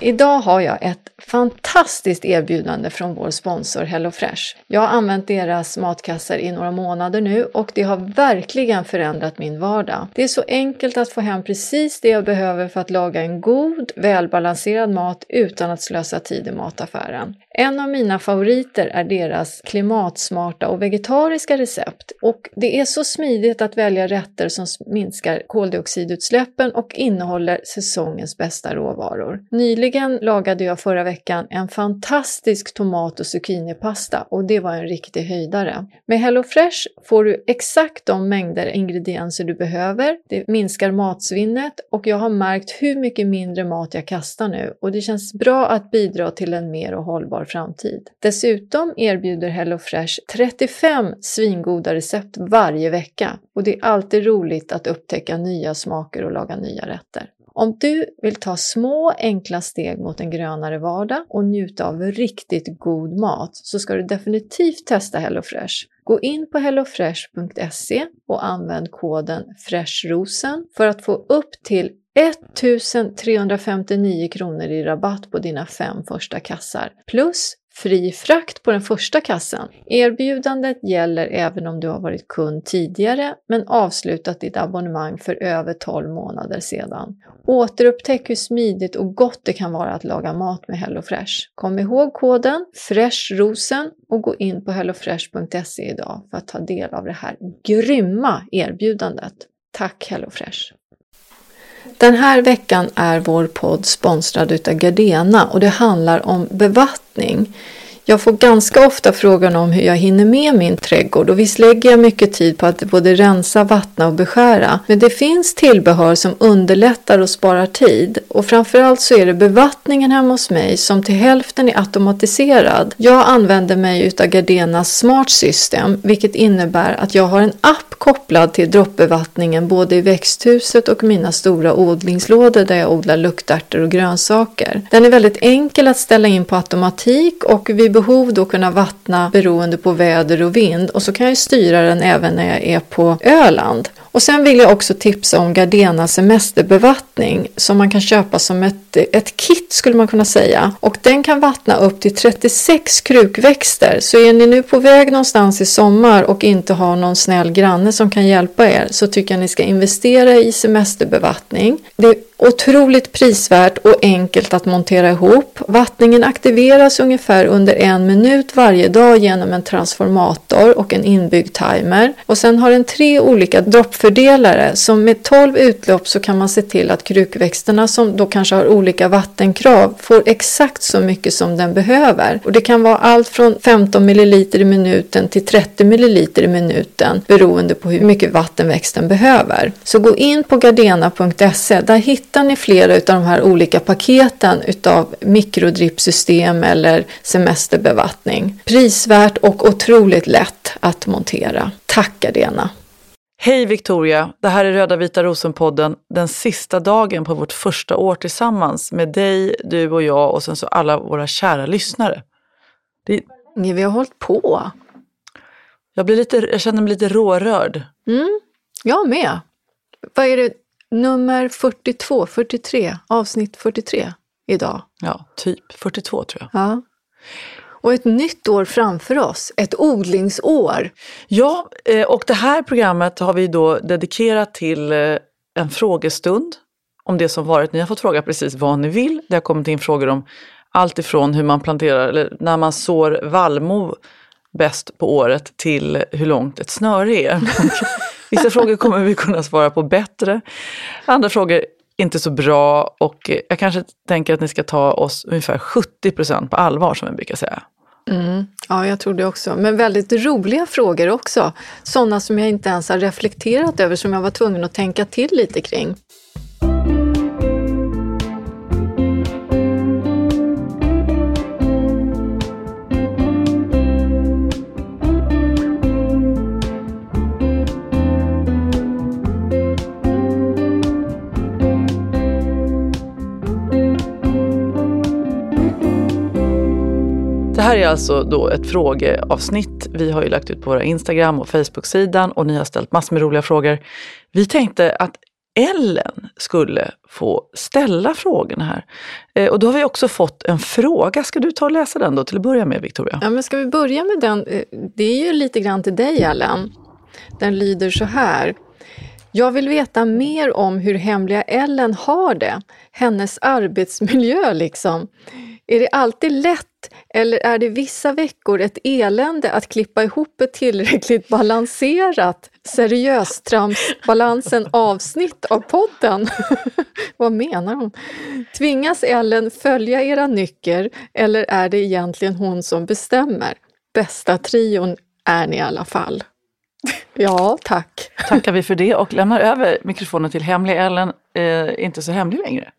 Idag har jag ett fantastiskt erbjudande från vår sponsor HelloFresh. Jag har använt deras matkassar i några månader nu och det har verkligen förändrat min vardag. Det är så enkelt att få hem precis det jag behöver för att laga en god, välbalanserad mat utan att slösa tid i mataffären. En av mina favoriter är deras klimatsmarta och vegetariska recept och det är så smidigt att välja rätter som minskar koldioxidutsläppen och innehåller säsongens bästa råvaror. Nyligen lagade jag förra veckan en fantastisk tomat och zucchinipasta och det var en riktig höjdare. Med HelloFresh får du exakt de mängder ingredienser du behöver, det minskar matsvinnet och jag har märkt hur mycket mindre mat jag kastar nu och det känns bra att bidra till en mer och hållbar framtid. Dessutom erbjuder HelloFresh 35 svingoda recept varje vecka och det är alltid roligt att upptäcka nya smaker och laga nya rätter. Om du vill ta små enkla steg mot en grönare vardag och njuta av riktigt god mat så ska du definitivt testa HelloFresh. Gå in på hellofresh.se och använd koden FRESHROSEN för att få upp till 1359 kronor i rabatt på dina fem första kassar plus fri frakt på den första kassan. Erbjudandet gäller även om du har varit kund tidigare men avslutat ditt abonnemang för över 12 månader sedan. Återupptäck hur smidigt och gott det kan vara att laga mat med HelloFresh. Kom ihåg koden FRESHROSEN och gå in på hellofresh.se idag för att ta del av det här grymma erbjudandet. Tack HelloFresh! Den här veckan är vår podd sponsrad utav Gardena och det handlar om bevattning. listening Jag får ganska ofta frågan om hur jag hinner med min trädgård och visst lägger jag mycket tid på att både rensa, vattna och beskära. Men det finns tillbehör som underlättar och sparar tid och framförallt så är det bevattningen hemma hos mig som till hälften är automatiserad. Jag använder mig utav Gardenas Smart System vilket innebär att jag har en app kopplad till droppbevattningen både i växthuset och mina stora odlingslådor där jag odlar luktärtor och grönsaker. Den är väldigt enkel att ställa in på automatik och vid behov då kunna vattna beroende på väder och vind och så kan jag styra den även när jag är på Öland. Och sen vill jag också tipsa om Gardena semesterbevattning som man kan köpa som ett, ett kit skulle man kunna säga. Och den kan vattna upp till 36 krukväxter. Så är ni nu på väg någonstans i sommar och inte har någon snäll granne som kan hjälpa er så tycker jag ni ska investera i semesterbevattning. Det otroligt prisvärt och enkelt att montera ihop. Vattningen aktiveras ungefär under en minut varje dag genom en transformator och en inbyggd timer. Och sen har den tre olika droppfördelare som med 12 utlopp så kan man se till att krukväxterna som då kanske har olika vattenkrav får exakt så mycket som den behöver. Och det kan vara allt från 15 ml i minuten till 30 ml i minuten beroende på hur mycket vatten växten behöver. Så gå in på gardena.se. Där hittar ni flera av de här olika paketen utav mikrodrippsystem eller semesterbevattning. Prisvärt och otroligt lätt att montera. Tack Gardena! Hej Victoria! Det här är Röda vita rosen-podden, den sista dagen på vårt första år tillsammans med dig, du och jag och sen så alla våra kära lyssnare. Det... Vi har hållit på. Jag, blir lite, jag känner mig lite rårörd. Mm, jag med. Vad är det, nummer 42, 43, avsnitt 43 idag? Ja, typ 42 tror jag. Ja. Och ett nytt år framför oss, ett odlingsår. Ja, och det här programmet har vi då dedikerat till en frågestund om det som varit. Ni har fått fråga precis vad ni vill. Det har kommit in frågor om allt ifrån hur man planterar, eller när man sår vallmo bäst på året till hur långt ett snöre är. Vissa frågor kommer vi kunna svara på bättre. Andra frågor inte så bra och jag kanske tänker att ni ska ta oss ungefär 70 procent på allvar som vi brukar säga. Mm. Ja, jag tror det också. Men väldigt roliga frågor också. Sådana som jag inte ens har reflekterat över, som jag var tvungen att tänka till lite kring. Här är alltså då ett frågeavsnitt. Vi har ju lagt ut på våra Instagram och Facebook-sidan och ni har ställt massor med roliga frågor. Vi tänkte att Ellen skulle få ställa frågorna här. Eh, och då har vi också fått en fråga. Ska du ta och läsa den då till att börja med, Victoria? Ja, men ska vi börja med den? Eh, det är ju lite grann till dig, Ellen. Den lyder så här. Jag vill veta mer om hur hemliga Ellen har det. Hennes arbetsmiljö liksom. Är det alltid lätt eller är det vissa veckor ett elände att klippa ihop ett tillräckligt balanserat seriöstramsbalansen avsnitt av podden? Vad menar hon? Tvingas Ellen följa era nycker eller är det egentligen hon som bestämmer? Bästa trion är ni i alla fall. Ja, tack. Tackar vi för det och lämnar över mikrofonen till hemliga Ellen, eh, inte så hemlig längre.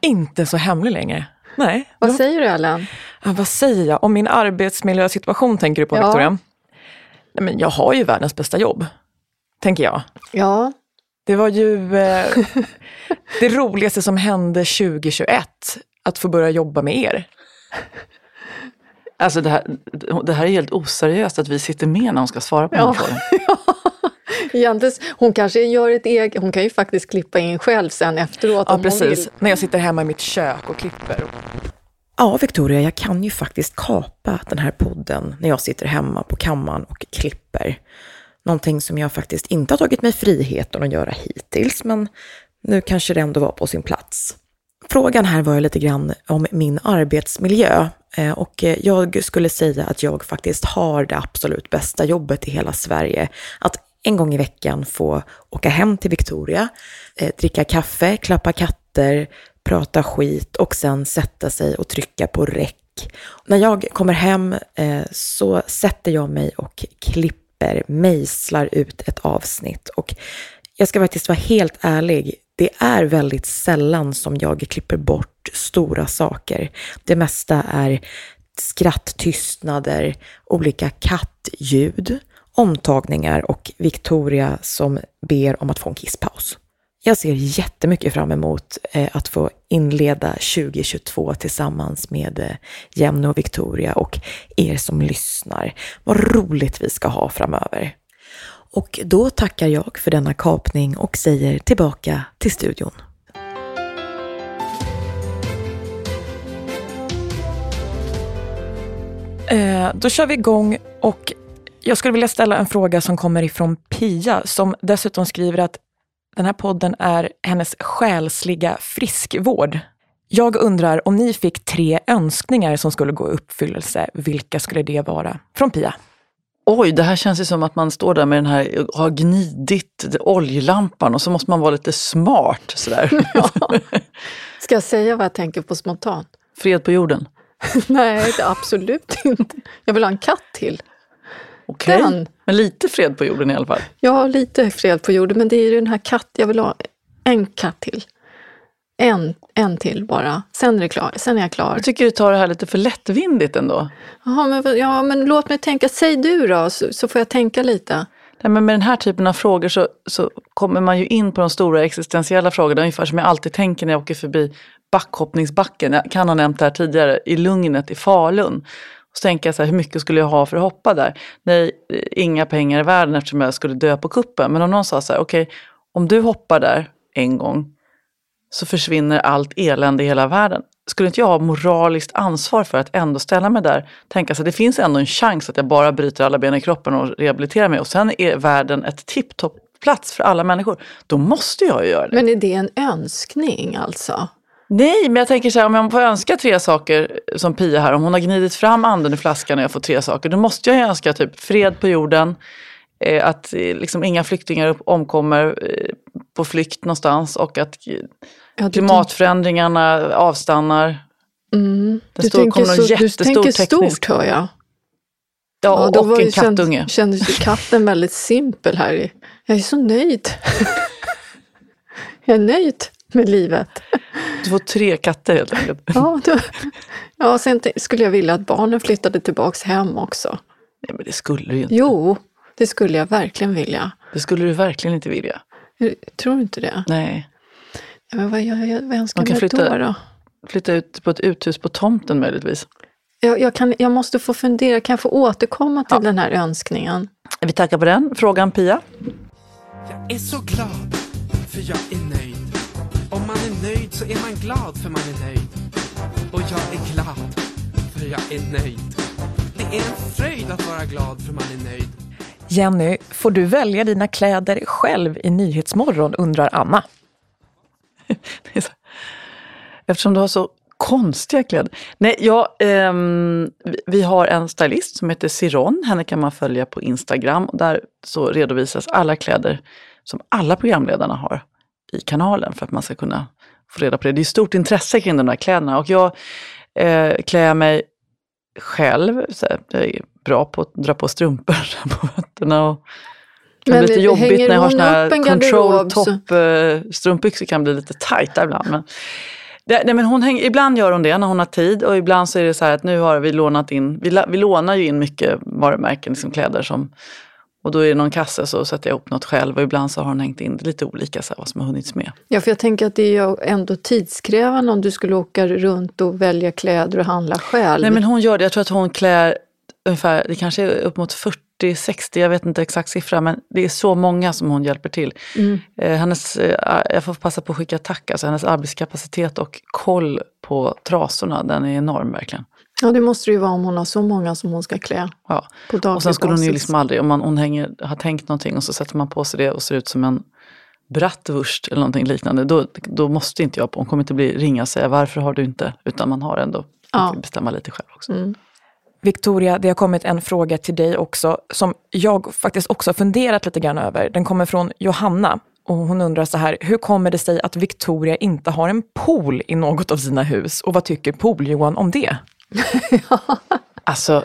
Inte så hemlig längre. Nej. Vad säger du Ellen? Ja, vad säger jag? Om min arbetsmiljösituation tänker du på Ja. Victoria? Nej, men jag har ju världens bästa jobb, tänker jag. Ja, Det var ju eh, det roligaste som hände 2021, att få börja jobba med er. Alltså det här, det här är helt oseriöst att vi sitter med när hon ska svara på den här Ja. egentligen, hon kanske gör ett eget, hon kan ju faktiskt klippa in själv sen efteråt Ja, om hon precis. vill. När jag sitter hemma i mitt kök och klipper. Ja, Victoria, jag kan ju faktiskt kapa den här podden när jag sitter hemma på kammaren och klipper. Någonting som jag faktiskt inte har tagit mig friheten att göra hittills, men nu kanske det ändå var på sin plats. Frågan här var ju lite grann om min arbetsmiljö eh, och jag skulle säga att jag faktiskt har det absolut bästa jobbet i hela Sverige. Att en gång i veckan få åka hem till Victoria, eh, dricka kaffe, klappa katter, prata skit och sen sätta sig och trycka på räck. När jag kommer hem eh, så sätter jag mig och klipper, mejslar ut ett avsnitt och jag ska faktiskt vara helt ärlig, det är väldigt sällan som jag klipper bort stora saker. Det mesta är skratttystnader, olika kattljud, omtagningar och Victoria som ber om att få en kisspaus. Jag ser jättemycket fram emot eh, att få inleda 2022 tillsammans med eh, Jenny och Victoria och er som lyssnar. Vad roligt vi ska ha framöver. Och då tackar jag för denna kapning och säger tillbaka till studion. Eh, då kör vi igång och jag skulle vilja ställa en fråga som kommer ifrån Pia som dessutom skriver att den här podden är hennes själsliga friskvård. Jag undrar om ni fick tre önskningar som skulle gå i uppfyllelse, vilka skulle det vara? Från Pia. Oj, det här känns ju som att man står där med den här, har gnidit oljelampan och så måste man vara lite smart sådär. Ska jag säga vad jag tänker på spontant? Fred på jorden. Nej, absolut inte. Jag vill ha en katt till. Okej, Den. men lite fred på jorden i alla fall. Har lite fred på jorden, men det är ju den här katt, jag vill ha en katt till. En, en till bara, sen är, det klar. sen är jag klar. Jag tycker du tar det här lite för lättvindigt ändå. Jaha, men, ja, men låt mig tänka, säg du då, så, så får jag tänka lite. Nej, men med den här typen av frågor så, så kommer man ju in på de stora existentiella frågorna, ungefär som jag alltid tänker när jag åker förbi backhoppningsbacken. Jag kan ha nämnt det här tidigare, i Lugnet i Falun. Och så tänker jag så här, hur mycket skulle jag ha för att hoppa där? Nej, inga pengar i världen eftersom jag skulle dö på kuppen. Men om någon sa så här, okej, om du hoppar där en gång så försvinner allt elände i hela världen. Skulle inte jag ha moraliskt ansvar för att ändå ställa mig där? Tänka så här, det finns ändå en chans att jag bara bryter alla ben i kroppen och rehabiliterar mig och sen är världen ett tipptopp plats för alla människor, då måste jag ju göra det. Men är det en önskning alltså? Nej, men jag tänker så här, om jag får önska tre saker som Pia här, om hon har gnidit fram anden i flaskan och jag får tre saker, då måste jag ju önska typ fred på jorden, eh, att eh, liksom inga flyktingar omkommer eh, på flykt någonstans och att eh, Ja, klimatförändringarna avstannar. Mm. Det Du står- tänker, kommer så, du tänker teknisk- stort hör jag. Ja, då och var en ju- känd- kattunge. Kändes ju katten väldigt simpel här. Jag är så nöjd. jag är nöjd med livet. Du får tre katter helt enkelt. Ja, då, ja, sen skulle jag vilja att barnen flyttade tillbaks hem också. Nej, men det skulle du ju inte. Jo, det skulle jag verkligen vilja. Det skulle du verkligen inte vilja. Tror du inte det? Nej. Ja, Men vad, jag, jag, vad önskar Man kan jag flytta- då? då? Flytta ut på ett uthus på tomten möjligtvis. Jag, jag, kan, jag måste få fundera, kan jag få återkomma till den här önskningen? Vi tackar på den frågan Pia. Jag är så glad, för jag är nöjd. Om man är nöjd så är man glad, för man är nöjd. Och jag är glad, för jag är nöjd. Det är en fröjd att vara glad, för man är nöjd. Jenny, får du välja dina kläder själv i Nyhetsmorgon, undrar Anna. Eftersom du har så konstiga kläder. Nej, ja, ehm, vi- vi har en stylist som heter Siron. Henne kan man följa på Instagram. Och där så redovisas alla kläder som alla programledarna har i kanalen för att man ska kunna få reda på det. Det är stort intresse kring de där kläderna och jag eh, klär mig själv. Så här, jag är bra på att dra på strumpor på fötterna. Och det kan Men bli lite jobbigt när jag har såna här control top eh, strumpbyxor kan bli lite tajta ibland. Men, det, nej, men hon hänger, ibland gör hon det när hon har tid och ibland så är det så här att nu har vi lånat in, vi, vi lånar ju in mycket varumärken, liksom kläder som och då är det någon kasse så sätter jag ihop något själv och ibland så har hon hängt in lite olika så här, vad som har hunnits med. Ja, för jag tänker att det är ju ändå tidskrävande om du skulle åka runt och välja kläder och handla själv. Nej men hon gör det, jag tror att hon klär ungefär, det kanske är upp mot 40-60, jag vet inte exakt siffra, men det är så många som hon hjälper till. Mm. Eh, hennes, eh, jag får passa på att skicka tack, alltså hennes arbetskapacitet och koll på trasorna, den är enorm verkligen. Ja, det måste det ju vara om hon har så många som hon ska klä Ja. på daglig Och sen skulle hon ju liksom aldrig, om man, hon hänger, har tänkt någonting och så sätter man på sig det och ser ut som en bratwurst eller någonting liknande, då, då måste inte jag på, hon kommer inte bli ringa och säga varför har du inte, utan man har ändå Ja. bestämma lite själv också. Mm. Victoria, det har kommit en fråga till dig också som jag faktiskt också har funderat lite grann över. Den kommer från Johanna och hon undrar så här, hur kommer det sig att Victoria inte har en pool i något av sina hus och vad tycker Pool-Johan om det? Alltså,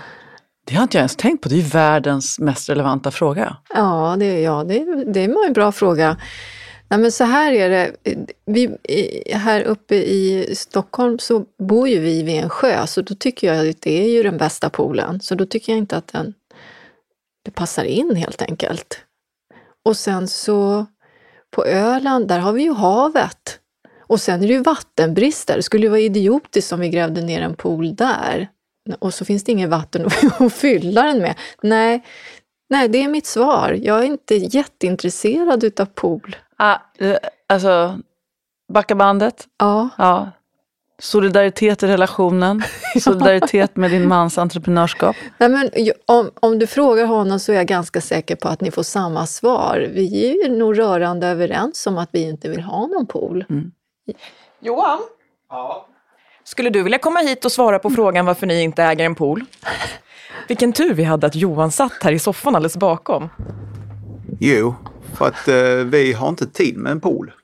det har inte jag ens tänkt på. Det är ju världens mest relevanta fråga. Ja, det, ja det, det var en bra fråga. Nej, men så här är det. Vi, här uppe i Stockholm så bor ju vi vid en sjö, så då tycker jag att det är ju den bästa poolen. Så då tycker jag inte att den det passar in helt enkelt. Och sen så på Öland, där har vi ju havet. Och sen är det ju vattenbrist där. Det skulle ju vara idiotiskt om vi grävde ner en pool där. Och så finns det inget vatten att- fylla den med. Nej, nej, det är mitt svar. Jag är inte jätteintresserad utav pool. Ah, eh, alltså, backa bandet. Ja, Ja. Solidaritet i relationen. Solidaritet med din mans entreprenörskap. nej, men om, om du frågar honom så är jag ganska säker på att ni får samma svar. Vi är nog rörande överens om att vi inte vill ha någon pool. Johan? Skulle du vilja komma hit och svara på frågan varför ni inte äger en pool? Vilken tur vi hade att Johan satt här i soffan alldeles bakom. Jo, för att eh, vi har inte tid med en pool.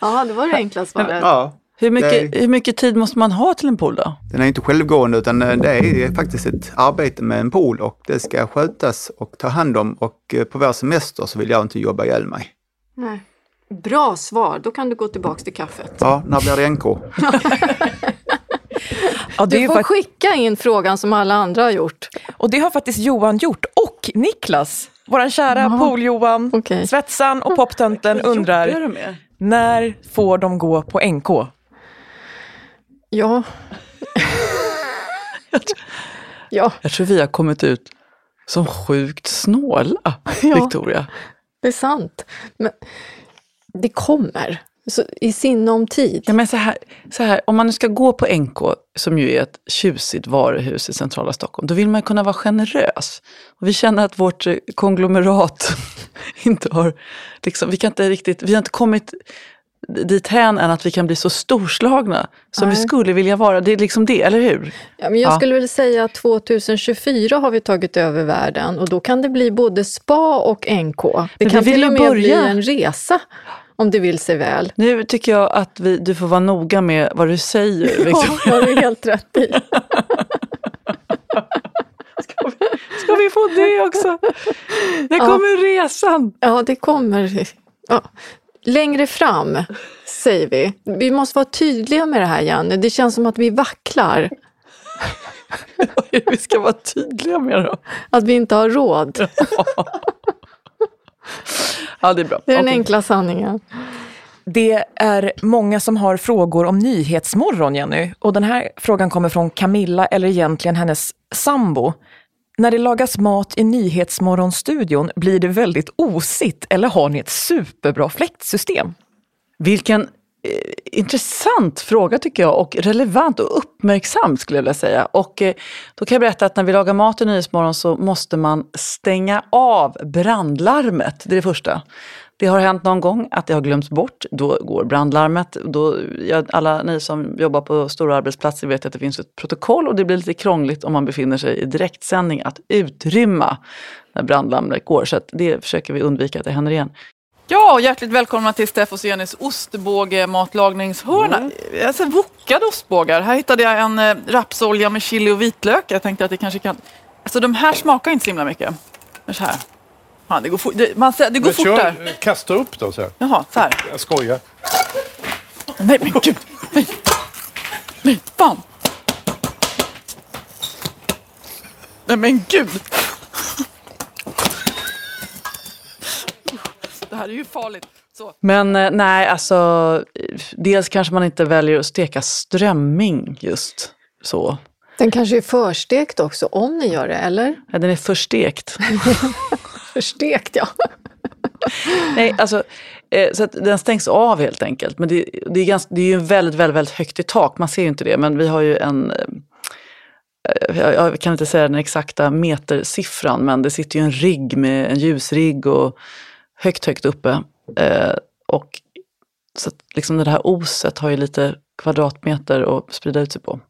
Ja, det var det enkla svaret. Ja, Hur mycket, Nej. hur mycket tid måste man ha till en pool då? den är inte självgående utan eh, det är faktiskt ett arbete med en pool och det ska skötas och ta hand om och eh, på vår semester så vill jag inte jobba ihjäl mig. Nej. Bra svar, då kan du gå tillbaks till kaffet. Ja, när blir det NK? Ja, det är Du får fakt- skicka in frågan som alla andra har gjort. och det har faktiskt Johan gjort. Och Niklas, våran kära Pool-Johan, Okej. svetsan och poptönten undrar, när får de gå på NK? Ja. ja, Jag tror vi har kommit ut som sjukt snåla, Ja. Victoria. det är sant. Men det kommer. Så, I sinom tid. Ja, men så här, så här, om man nu ska gå på NK, som ju är ett tjusigt varuhus i centrala Stockholm, då vill man kunna vara generös. Och vi känner att vårt eh, konglomerat inte har, liksom, vi kan inte riktigt, vi har inte kommit dit hän än att vi kan bli så storslagna som Nej. vi skulle vilja vara. Det är liksom det, eller hur? Ja, men jag Ja. skulle väl säga att 2024 har vi tagit över världen och då kan det bli både spa och NK. Det vi kan vill till och med bli börja. en resa om det vill sig väl. Nu tycker jag att vi, du får vara noga med vad du säger. Ja, Liksom. det har du helt rätt i. Ska vi få det också? När Ja. kommer resan? Ja, det kommer. Ja. Längre fram, säger vi. Vi måste vara tydliga med det här, Janne. Det känns som att vi vacklar. Det vi ska vara tydliga med då? Att vi inte har råd. Ja, det är bra. Det är den Okej. enkla sanningen. Det är många som har frågor om Nyhetsmorgon, Jenny. Och den här frågan kommer från Camilla, eller egentligen hennes sambo. När det lagas mat i Nyhetsmorgonstudion, blir det väldigt osigt eller har ni ett superbra fläktsystem? Vilken Eh, intressant fråga tycker jag och relevant och uppmärksam skulle jag vilja säga. Och eh, då kan jag berätta att när vi lagar mat i Nyhetsmorgon så måste man stänga av brandlarmet. Det är det första. Det har hänt någon gång att det har glömts bort. Då går brandlarmet. Då, ja, alla ni som jobbar på stora arbetsplatser vet att det finns ett protokoll och det blir lite krångligt om man befinner sig i direktsändning att utrymma när brandlarmet går. Så att det försöker vi undvika att det händer igen. Ja, hjärtligt välkomna till Steffos och Jennys ostbåge matlagningshörna. Mm. Alltså wokade ostbågar. Här hittade jag en eh, rapsolja med chili och vitlök. Jag tänkte att det kanske kan... Alltså de här smakar inte så himla mycket. Men så här. Ja, det går, fort, det, man, det går fort där. Kasta upp då så här. Jaha, så här. Jag skojar. Nej men gud! Nej! Nej, fan! Nej men gud! Det här är ju farligt. Så. Men eh, nej, alltså dels kanske man inte väljer att steka strömming just så. Den kanske är förstekt också, om ni gör det, eller? Ja, den är förstekt. Förstekt, ja. Nej, alltså, eh, så att den stängs av helt enkelt. Men det, det, är, ganska, det är ju väldigt, väldigt, väldigt högt i tak. Man ser ju inte det, men vi har ju en... eh, Jag, jag kan inte säga den exakta metersiffran, men det sitter ju en rigg med en ljusrigg och högt, högt uppe. Eh, och så att liksom det här oset har ju lite kvadratmeter att sprida ut sig på.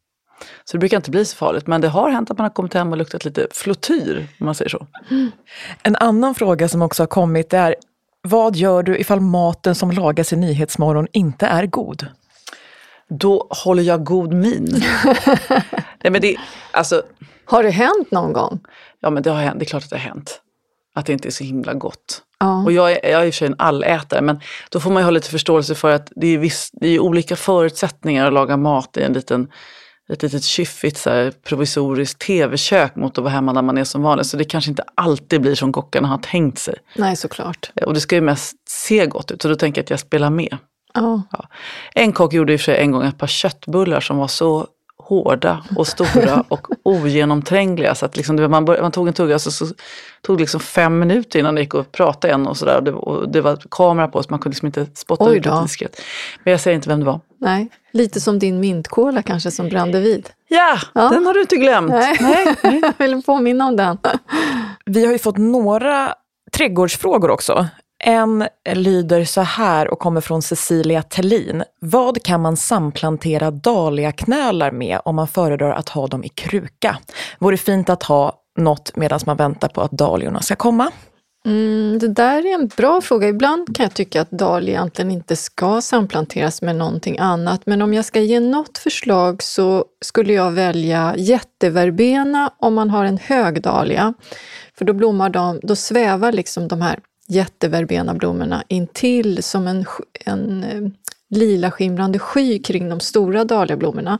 Så det brukar inte bli så farligt, men det har hänt att man har kommit hem och luktat lite flottyr, om man säger så. En annan fråga som också har kommit är, vad gör du ifall maten som lagas i Nyhetsmorgon inte är god? Då håller jag god min. Nej, men det, alltså, Har det hänt någon gång? ja, men det, har hänt, det är klart att det har hänt. Att det inte är så himla gott. Ja. Och jag är, jag är i och för sig en allätare, men då får man ju ha lite förståelse för att det är, viss, det är olika förutsättningar att laga mat i en liten, ett litet kyffigt så här, provisoriskt tv-kök mot att vara hemma när man är som vanligt. Så det kanske inte alltid blir som kockarna har tänkt sig. Nej, såklart. Och det ska ju mest se gott ut, så då tänker jag att jag spelar med. Ja. Ja. En kock gjorde i och för sig en gång ett par köttbullar som var så hårda och stora och ogenomträngliga. Så att liksom, man, bör, man tog en tugga så, så tog det liksom fem minuter innan det gick att prata igen och sådär. Och det, och det var kamera på så man kunde liksom inte spotta ut diskret. Men jag säger inte vem det var. Nej, lite som din mintkåla kanske som brände vid. Ja, Ja. den har du inte glömt. Nej, Nej. jag vill påminna om den. Vi har ju fått några trädgårdsfrågor också. En lyder så här och kommer från Cecilia Tellin. Vad kan man samplantera dahliaknölar med om man föredrar att ha dem i kruka? Vore fint att ha något medan man väntar på att dahliorna ska komma. Mm, det där är en bra fråga. Ibland kan jag tycka att dahlia egentligen inte ska samplanteras med någonting annat. Men om jag ska ge något förslag så skulle jag välja jätteverbena om man har en hög dahlia. För då blommar de, då svävar liksom de här jätteverbena blommorna intill som en, en eh, lila skimrande sky kring de stora dahliablommorna.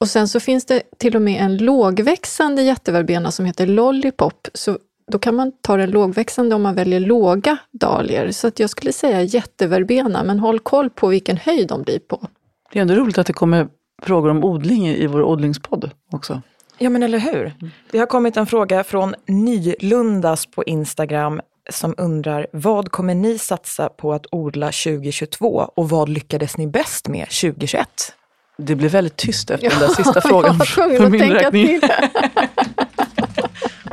Och sen så finns det till och med en lågväxande jätteverbena som heter Lollipop. Så då kan man ta den lågväxande om man väljer låga dahlior. Så att jag skulle säga jätteverbena, men håll koll på vilken höjd de blir på. Det är ändå roligt att det kommer frågor om odling i i vår odlingspodd också. Ja, men eller hur? Det har kommit en fråga från Nylundas på Instagram. Som undrar, vad kommer ni satsa på att odla 2022 och vad lyckades ni bäst med 2021? Det blev väldigt tyst efter den där sista frågan. Att tänka till.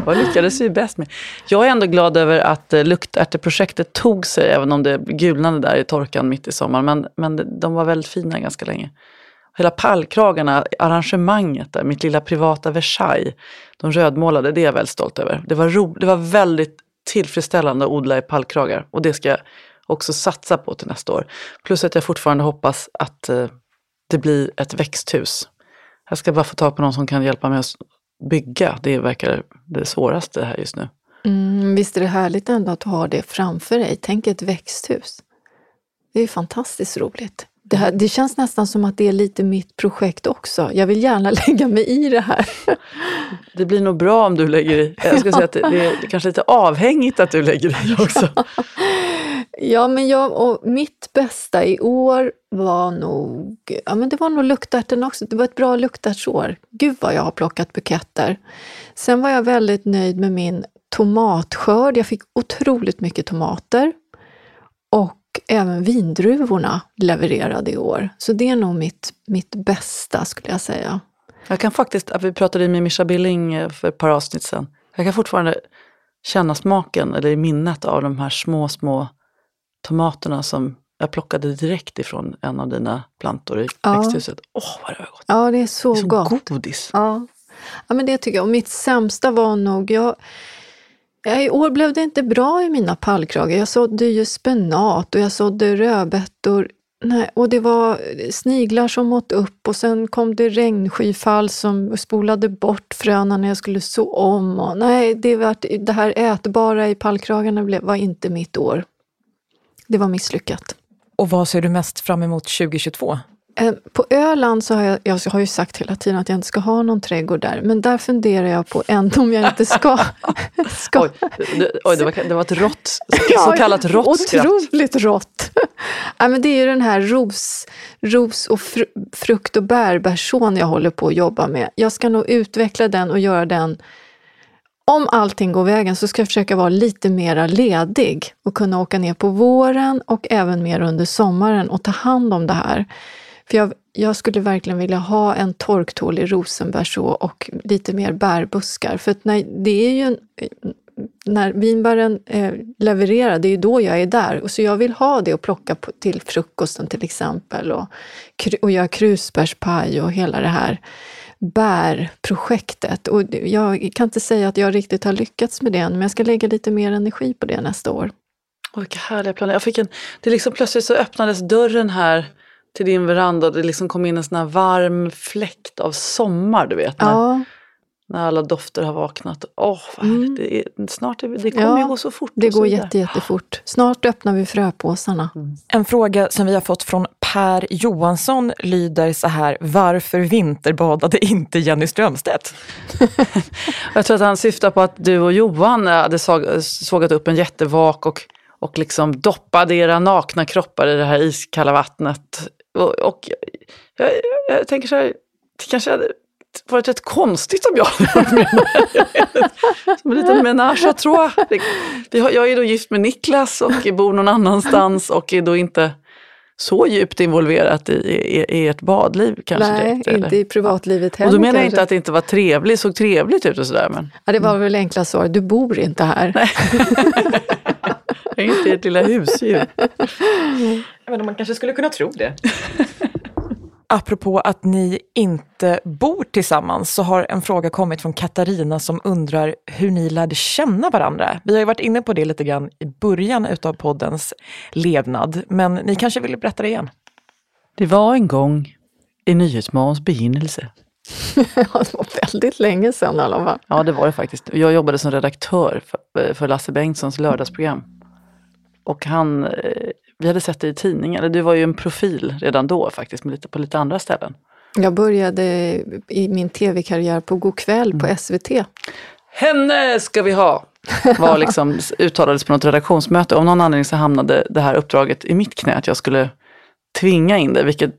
Vad lyckades vi bäst med? Jag är ändå glad över att eh, luktärteprojektet tog sig, även om det gulnade där i torkan mitt i sommaren. Men, men de var väldigt fina ganska länge. Hela pallkragarna, arrangemanget där, mitt lilla privata Versailles, de rödmålade, det är jag väldigt stolt över. Det var, ro, det var väldigt tillfredsställande att odla i pallkragar och det ska jag också satsa på till nästa år. Plus att jag fortfarande hoppas att eh, det blir ett växthus. Jag ska bara få tag på någon som kan hjälpa mig att bygga. Det verkar det svåraste här just nu. Mm, visst är det härligt ändå att du har det framför dig. Tänk ett växthus. Det är fantastiskt roligt. Det, här, det känns nästan som att det är lite mitt projekt också. Jag vill gärna lägga mig i det här. Det blir nog bra om du lägger i. Jag ska säga att det är kanske lite avhängigt att du lägger i också. Ja, men jag, och mitt bästa i år var nog, ja men det var nog luktärten också. Det var ett bra luktärtsår. Gud vad jag har plockat buketter. Sen var jag väldigt nöjd med min tomatskörd. Jag fick otroligt mycket tomater. Och även vindruvorna levererade i år. Så det är nog mitt, mitt bästa skulle jag säga. Jag kan faktiskt, vi pratade med Mischa Billing eh, för ett par avsnitt sedan. Jag kan fortfarande känna smaken, eller minnet av de här små, små tomaterna som jag plockade direkt ifrån en av dina plantor i ja. växthuset. Åh, oh, vad det var gott! Ja, det är så, det är som gott. godis. Ja. ja, men det tycker jag. Och mitt sämsta var nog, jag, ja, i år blev det inte bra i mina pallkragar. Jag sådde ju spenat och jag sådde rödbetor. Nej, och det var sniglar som åt upp och sen kom det regnskyfall som spolade bort fröna när jag skulle så om. Och, nej, det, var, det här ätbara i pallkragarna blev, var inte mitt år. Det var misslyckat. Och vad ser du mest fram emot 2022? Eh, på Öland så har jag, jag har ju sagt hela tiden att jag inte ska ha någon trädgård där, men där funderar jag på ändå om jag inte ska. ska. Oj, det, oj, det, var, det var ett rått, så kallat rått. Otroligt rått. ja, men det är ju den här ros, ros och fr, frukt och bärbärsån jag håller på att jobba med. Jag ska nog utveckla den och göra den om allting går vägen så ska jag försöka vara lite mera ledig och kunna åka ner på våren och även mer under sommaren och ta hand om det här. För jag, jag skulle verkligen vilja ha en torktålig rosenbärså och lite mer bärbuskar. För när, det är ju när vinbären eh, levererar, det är ju då jag är där. Och så jag vill ha det att plocka på, till frukosten till exempel och, och göra krusbärspaj och hela det här bärprojektet. Och jag kan inte säga att jag riktigt har lyckats med det än, men jag ska lägga lite mer energi på det nästa år. Vilka härliga planer. Jag fick en, det liksom plötsligt så öppnades dörren här till din veranda och det liksom kom in en sån här varm fläkt av sommar, du vet. När, ja. när alla dofter har vaknat. Åh, härligt. Mm. Det, är, snart, det kommer ja, ju gå så fort. Det går jätte, jättefort. Snart öppnar vi fröpåsarna. Mm. En fråga som vi har fått från Per Johansson lyder så här, varför vinterbadade inte Jenny Strömstedt? jag tror att han syftar på att du och Johan hade sågat upp en jättevak och, och liksom doppade era nakna kroppar i det här iskalla vattnet. Och, och jag, jag, tänker så här, det kanske hade varit rätt konstigt om jag hade varit med Som en liten menage à trois. Jag är då gift med Niklas och bor någon annanstans och är då inte så djupt involverat i, i, i ert badliv kanske? Nej, direkt, inte eller? i privatlivet heller. Och då menar jag inte att det inte var trevligt, såg trevligt ut och sådär. Men... Ja, det var väl enkla svar, du bor inte här. Jag är inte ert lilla husdjur. Men man kanske skulle kunna tro det. Apropå att ni inte bor tillsammans så har en fråga kommit från Katarina som undrar hur ni lärde känna varandra. Vi har ju varit inne på det lite grann i början utav poddens levnad, men ni kanske vill berätta det igen? Det var en gång i Nyhetsmorgons begynnelse. det var väldigt länge sedan i alla fall. Ja, det var det faktiskt. Jag jobbade som redaktör för, för Lasse Bengtssons lördagsprogram. Och han eh, vi hade sett det i tidningen, eller du var ju en profil redan då faktiskt, lite, på lite andra ställen. Jag började i min tv-karriär på Go'kväll mm. på SVT. Henne ska vi ha! Var liksom, uttalades på något redaktionsmöte. Av någon anledning så hamnade det här uppdraget i mitt knä, att jag skulle tvinga in det, vilket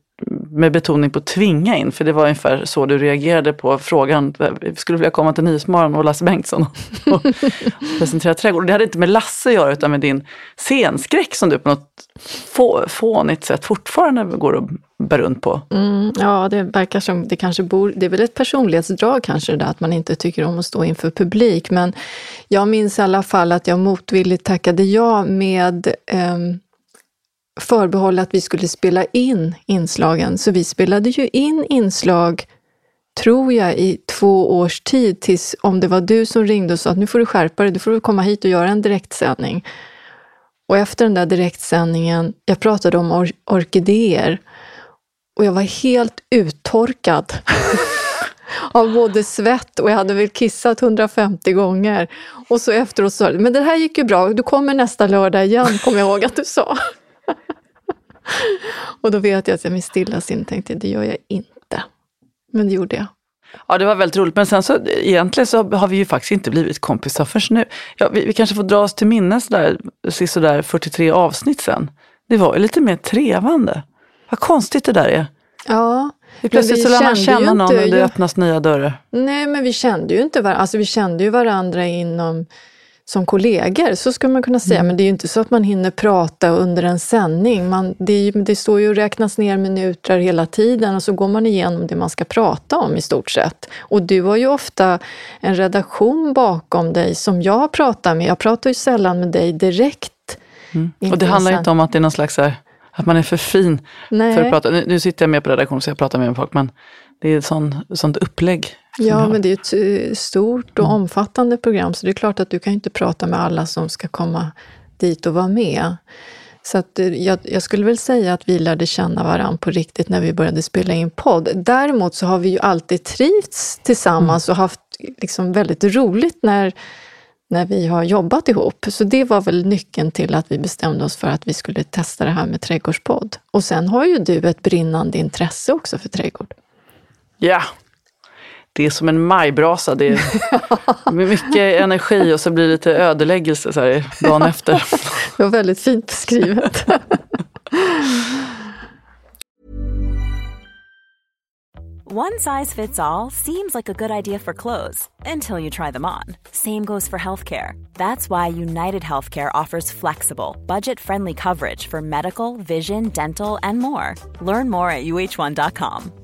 med betoning på tvinga in, för det var ungefär så du reagerade på frågan. Skulle vilja komma till Nyhetsmorgon och Lasse Bengtsson och presentera trädgård. Det hade inte med Lasse att göra utan med din scenskräck som du på något få, fånigt sätt fortfarande går och bär runt på. Mm, ja, det verkar som det kanske bor, det är väl ett personlighetsdrag kanske det där att man inte tycker om att stå inför publik. Men jag minns i alla fall att jag motvilligt tackade ja med eh, förbehåll att vi skulle spela in inslagen. Så vi spelade ju in inslag, tror jag, i två års tid tills om det var du som ringde och sa att nu får du skärpa dig, du får komma hit och göra en direktsändning. Och efter den där direktsändningen, jag pratade om or orkidéer och jag var helt uttorkad av både svett och jag hade väl kissat 150 gånger. Och så efteråt sa du, men det här gick ju bra, du kommer nästa lördag igen, kommer jag ihåg att du sa. och då vet jag att jag med stilla sin tänkte, det gör jag inte. Men det gjorde jag. Ja, det var väldigt roligt. Men sen så egentligen så har vi ju faktiskt inte blivit kompisar förrän nu. Ja, vi, vi kanske får dra oss till minnes där, sådär 43 avsnitt sen. Det var ju lite mer trevande. Vad konstigt det där är. Ja. Det plötsligt så lär man känna någon och det öppnas nya dörrar. Nej, men vi kände ju inte varandra. Alltså vi kände ju varandra inom som kollegor, så skulle man kunna säga. Mm. Men det är ju inte så att man hinner prata under en sändning. Man, det, det står ju och räknas ner minuter hela tiden och så går man igenom det man ska prata om i stort sett. Och du har ju ofta en redaktion bakom dig som jag pratar med. Jag pratar ju sällan med dig direkt. Mm. Och det handlar inte om att det är någon slags här, att man är för fin Nej. för att prata. Nu, nu sitter jag med på redaktion så jag pratar med folk, men det är ett sån, sånt upplägg. Ja, men det är ett eh, stort och mm. omfattande program, så det är klart att du kan inte prata med alla som ska komma dit och vara med. Så att eh, jag, jag, skulle väl säga att vi lärde känna varandra på riktigt när vi började spela in podd. Däremot så har vi ju alltid trivts tillsammans mm. och haft liksom väldigt roligt när, när vi har jobbat ihop. Så det var väl nyckeln till att vi bestämde oss för att vi skulle testa det här med trädgårdspodd. Och sen har ju du ett brinnande intresse också för trädgård. Ja, det är som en majbrasa. Det är mycket energi och så blir det lite ödeläggelse så här dagen efter. det var väldigt fint beskrivet. One size fits all seems like a good idea for clothes until you try them on. Same goes for healthcare. That's why United Healthcare offers flexible, budget-friendly coverage for medical, vision, dental and more. Learn more at uh1.com.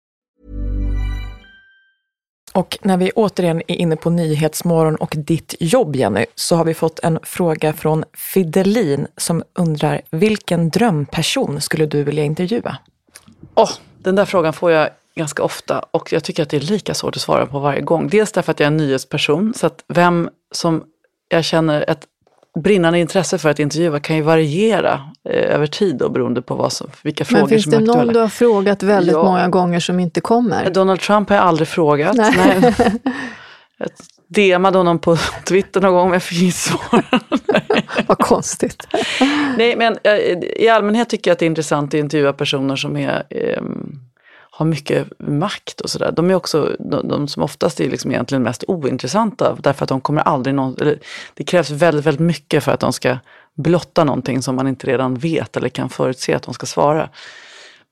Och när vi återigen är inne på Nyhetsmorgon och ditt jobb, Jenny, så har vi fått en fråga från Fidelin som undrar vilken drömperson skulle du vilja intervjua? Oh, den där frågan får jag ganska ofta och jag tycker att det är lika svårt att svara på varje gång. Dels därför att jag är en nyhetsperson, så att vem som jag känner ett brinnande intresse för att intervjua kan ju variera eh, över tid och beroende på vad som, vilka frågor som är aktuella. Men finns det någon du har frågat väldigt ja. många gånger som inte kommer? Donald Trump har jag aldrig frågat. Nej. Nej. Jag DMade honom på Twitter någon gång men jag fick inget svar. vad konstigt. Nej men eh, i allmänhet tycker jag att det är intressant att intervjua personer som är eh, har mycket makt och sådär. De är också de, de, som oftast är liksom egentligen mest ointressanta därför att de kommer aldrig någon, eller det krävs väldigt, väldigt mycket för att de ska blotta någonting som man inte redan vet eller kan förutse att de ska svara.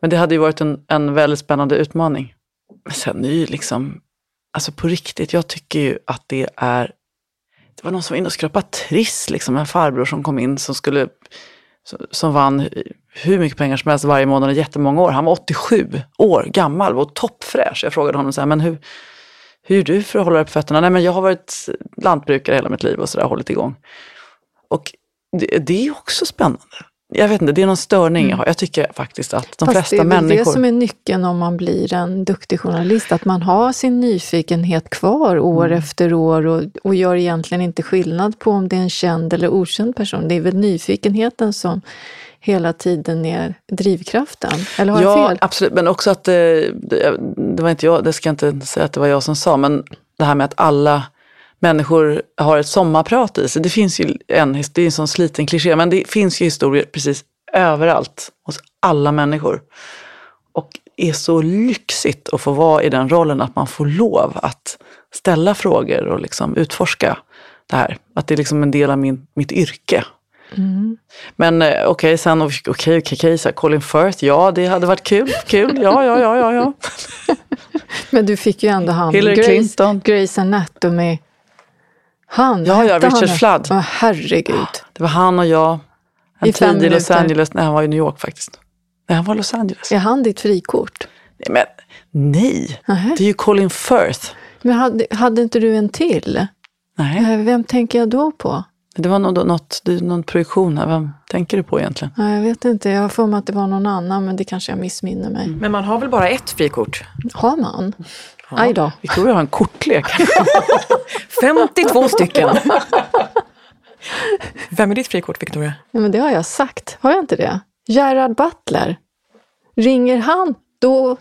Men det hade ju varit en, en väldigt spännande utmaning. Men sen är ju liksom, alltså på riktigt, jag tycker ju att det är, det var någon som var inne och skrapade triss, liksom en farbror som kom in som skulle som vann hur mycket pengar som helst varje månad i jättemånga år. Han var 87 år gammal och toppfräsch. Jag frågade honom så här, men hur, hur gör du för att hålla dig på fötterna? Nej, men jag har varit lantbrukare hela mitt liv och sådär, hållit igång. Och det, det är också spännande. Jag vet inte, det är någon störning mm. jag har. Jag tycker faktiskt att de Fast flesta människor... det är väl det som är nyckeln om man blir en duktig journalist, att man har sin nyfikenhet kvar år mm. efter år och, och gör egentligen inte skillnad på om det är en känd eller okänd person. Det är väl nyfikenheten som hela tiden ner drivkraften. Eller har ja, jag fel? absolut. Men också att det, det, det var inte jag, det ska jag inte säga att det var jag som sa, men det här med att alla människor har ett sommarprat i sig. Det finns ju en, det är en sån sliten kliché, men det finns ju historier precis överallt hos alla människor. Och är så lyxigt att få vara i den rollen att man får lov att ställa frågor och liksom utforska det här. Att det är liksom en del av min, mitt yrke. Mm. Men eh, okej, okay, sen okej, okay, okej, okay, så här, Colin Firth, ja det hade varit kul, kul, ja, ja, ja, ja, ja. Men du fick ju ändå han, Grace. Grace Anatomy. Han, Ja, ja, han Richard det? Flood. Åh, herregud. Det var han och jag, en I tid i Los minuter. Angeles, nej han var i New York faktiskt. Nej, han var i Los Angeles. Är han ditt frikort? Nej, men nej, Nähä. det är ju Colin Firth. Men hade, hade inte du en till? Nej, Vem tänker jag då på? det var något, något, någon projektion här. Vem tänker du på egentligen? Ja, Jag vet inte, jag har för mig att det var någon annan, men det kanske jag missminner mig. Men man har väl bara ett frikort? Har man? Aj då. Victoria har en kortlek. 52 stycken! Vem är ditt frikort, Victoria? Ja, men det har jag sagt. Har jag inte det? Gerard Butler. Ringer han, då,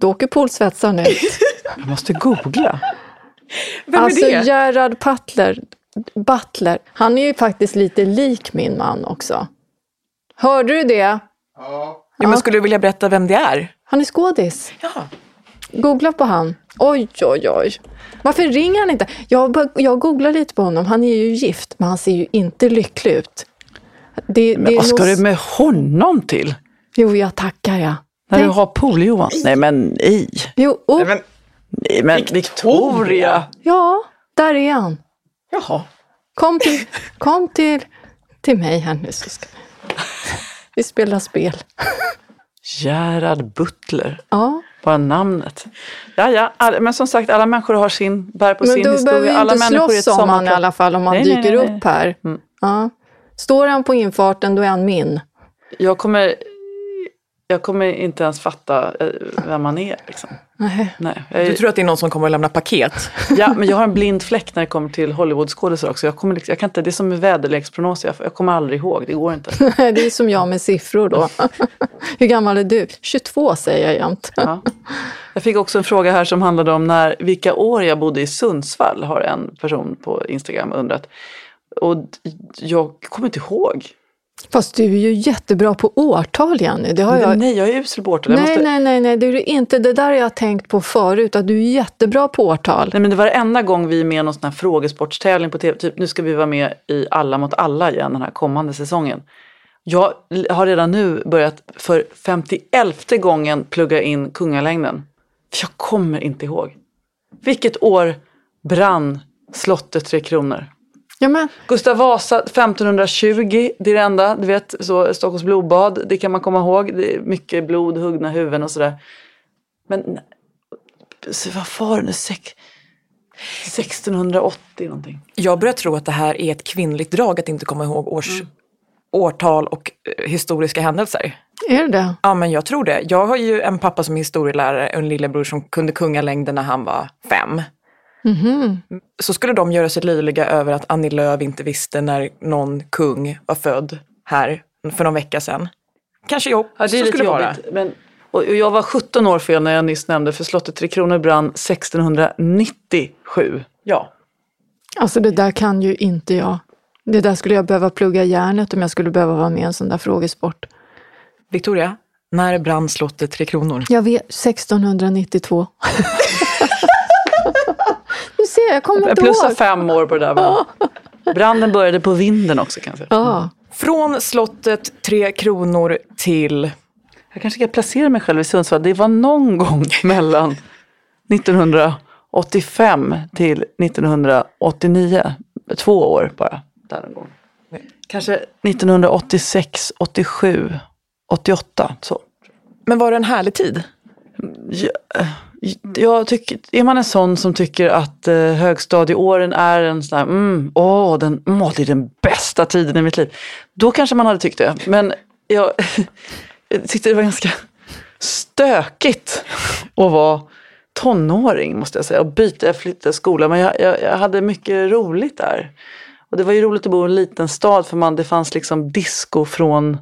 då åker poolsvetsaren ut. Jag måste googla. Vem alltså är det? Gerard Butler, Butler, han är ju faktiskt lite lik min man också. Hörde du det? Ja, men skulle du vilja berätta vem det är? Han är skådis. Ja. Googla på han. Oj, oj, oj. Varför ringer han inte? Jag, jag googlar lite på honom. Han är ju gift, men han ser ju inte lycklig ut. Det, Men det vad ska nog- du med honom till? Jo, jag tackar jag. När Tänk- du har pool-Johan? Nej men nej. Jo, oh, men, Nej men Victoria. ja, där är han. jaha. Kom till, kom till, till mig här nu så ska vi spela spel. Gerard Butler. Ja, Bara namnet. Ja, ja. All, men som sagt, alla människor har sin, bär på men sin då behöver historia. vi inte slåss om han i alla fall om han nej, dyker nej, nej. upp här. Mm. Ja. Står han på infarten, då är han min. Jag kommer, jag kommer inte ens fatta eh, vem man är. Liksom. Nej. Nej, jag, Du tror att det är någon som kommer att lämna paket? ja, men jag har en blind fläck när det kommer till Hollywoodskådisar också. Jag kommer liksom, jag kan inte, det är som med väderleksprognoser. Jag, jag kommer aldrig ihåg. Det går inte. Det är som jag med siffror då. Hur gammal är du? 22 säger jag jämt. Ja. Jag fick också en fråga här som handlade om när, vilka år jag bodde i Sundsvall, har en person på Instagram undrat. Och jag kommer inte ihåg. Fast du är ju jättebra på årtal, Jenny. Det har jag... Nej, jag är usel på årtal. Nej, måste- nej, nej, nej, det är du inte. Det där har jag tänkt på förut, att du är jättebra på årtal. Nej, men det var enda gång vi är med i någon sån här frågesportstävling på tv. Typ nu ska vi vara med i Alla mot alla igen den här kommande säsongen. Jag har redan nu börjat för 51 gången plugga in kungalängden. För jag kommer inte ihåg. Vilket år brann slottet Tre Kronor? Ja, men, Gustav Vasa 1520, det är det enda. Du vet, så Stockholms blodbad, det kan man komma ihåg. Det är mycket blod, huggna huvuden och sådär. Men så vad var det nu? Sex- 1680 någonting. Jag börjar tro att det här är ett kvinnligt drag att inte komma ihåg års, årtal och eh, historiska händelser. är det det? Ja, men jag tror det. Jag har ju en pappa som är historielärare och en lillebror som kunde kungalängden när han var fem. Mhm. Så skulle de göra sig löjliga över att Annie Lööf inte visste när någon kung var född här för någon vecka sedan. Kanske jag Ja, det är så skulle vara. jobbigt. Men, och jag var 17 år fel när jag nyss nämnde, för slottet Tre Kronor brann 1697. Ja. Alltså det där kan ju inte jag. Det där skulle jag behöva plugga i järnet om jag skulle behöva vara med i en sån där frågesport. Victoria, när brann slottet Tre Kronor? Jag vet, 1692. ser, jag kommer inte plussar ihåg. fem år på det där. Va? Branden började på vinden också kan säga. Ja. Från slottet Tre Kronor till... Jag kanske ska placera mig själv i Sundsvall. Det var någon gång mellan 1985 till 1989. Två år bara. Där någon gång. Kanske 1986, 87, 88. Så. Men var det en härlig tid? Jag, Mm. jag tycker, är man en sån som tycker att eh, högstadieåren är en sån här, mm, åh, den, åh, det är den bästa tiden i mitt liv. Då kanske man hade tyckt det. Men jag, jag tyckte det var ganska stökigt att vara tonåring måste jag säga. Och byta, jag flyttade skola. Men jag, jag, jag hade mycket roligt där. Och det var ju roligt att bo i en liten stad för man, det fanns liksom disco från